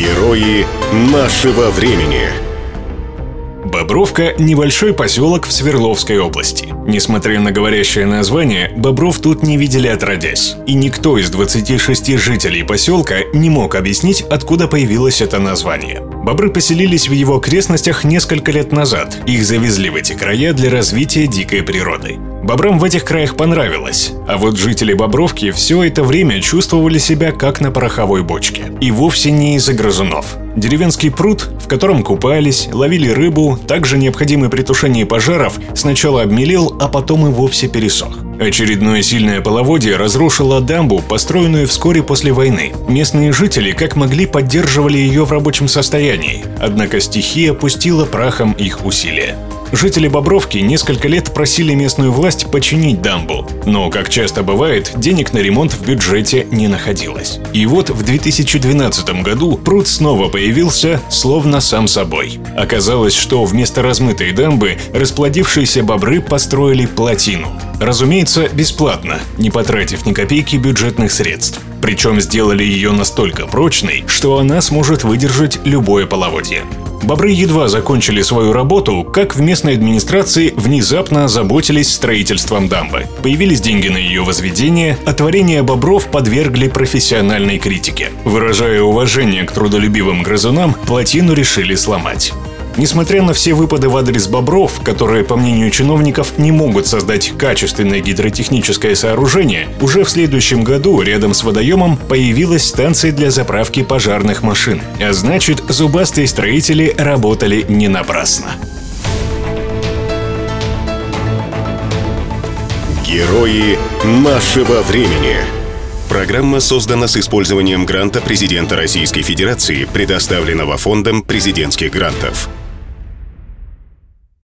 Герои нашего времени. Бобровка – небольшой поселок в Свердловской области. Несмотря на говорящее название, бобров тут не видели отродясь. И никто из 26 жителей поселка не мог объяснить, откуда появилось это название. Бобры поселились в его окрестностях несколько лет назад. Их завезли в эти края для развития дикой природы. Бобрам в этих краях понравилось, а вот жители Бобровки все это время чувствовали себя как на пороховой бочке. И вовсе не из-за грызунов. Деревенский пруд, в котором купались, ловили рыбу, также необходимый при тушении пожаров, сначала обмелел, а потом и вовсе пересох. Очередное сильное половодье разрушило дамбу, построенную вскоре после войны. Местные жители как могли поддерживали ее в рабочем состоянии, однако стихия пустила прахом их усилия. Жители Бобровки несколько лет просили местную власть починить дамбу, но, как часто бывает, денег на ремонт в бюджете не находилось. И вот в 2012 году пруд снова появился, словно сам собой. Оказалось, что вместо размытой дамбы расплодившиеся бобры построили плотину. Разумеется, бесплатно, не потратив ни копейки бюджетных средств. Причем сделали ее настолько прочной, что она сможет выдержать любое половодье. Бобры едва закончили свою работу, как в местной администрации внезапно озаботились строительством дамбы. Появились деньги на ее возведение, а творение бобров подвергли профессиональной критике. Выражая уважение к трудолюбивым грызунам, плотину решили сломать. Несмотря на все выпады в адрес бобров, которые, по мнению чиновников, не могут создать качественное гидротехническое сооружение, уже в следующем году рядом с водоемом появилась станция для заправки пожарных машин. А значит, зубастые строители работали не напрасно. Герои нашего времени. Программа создана с использованием гранта президента Российской Федерации, предоставленного Фондом президентских грантов.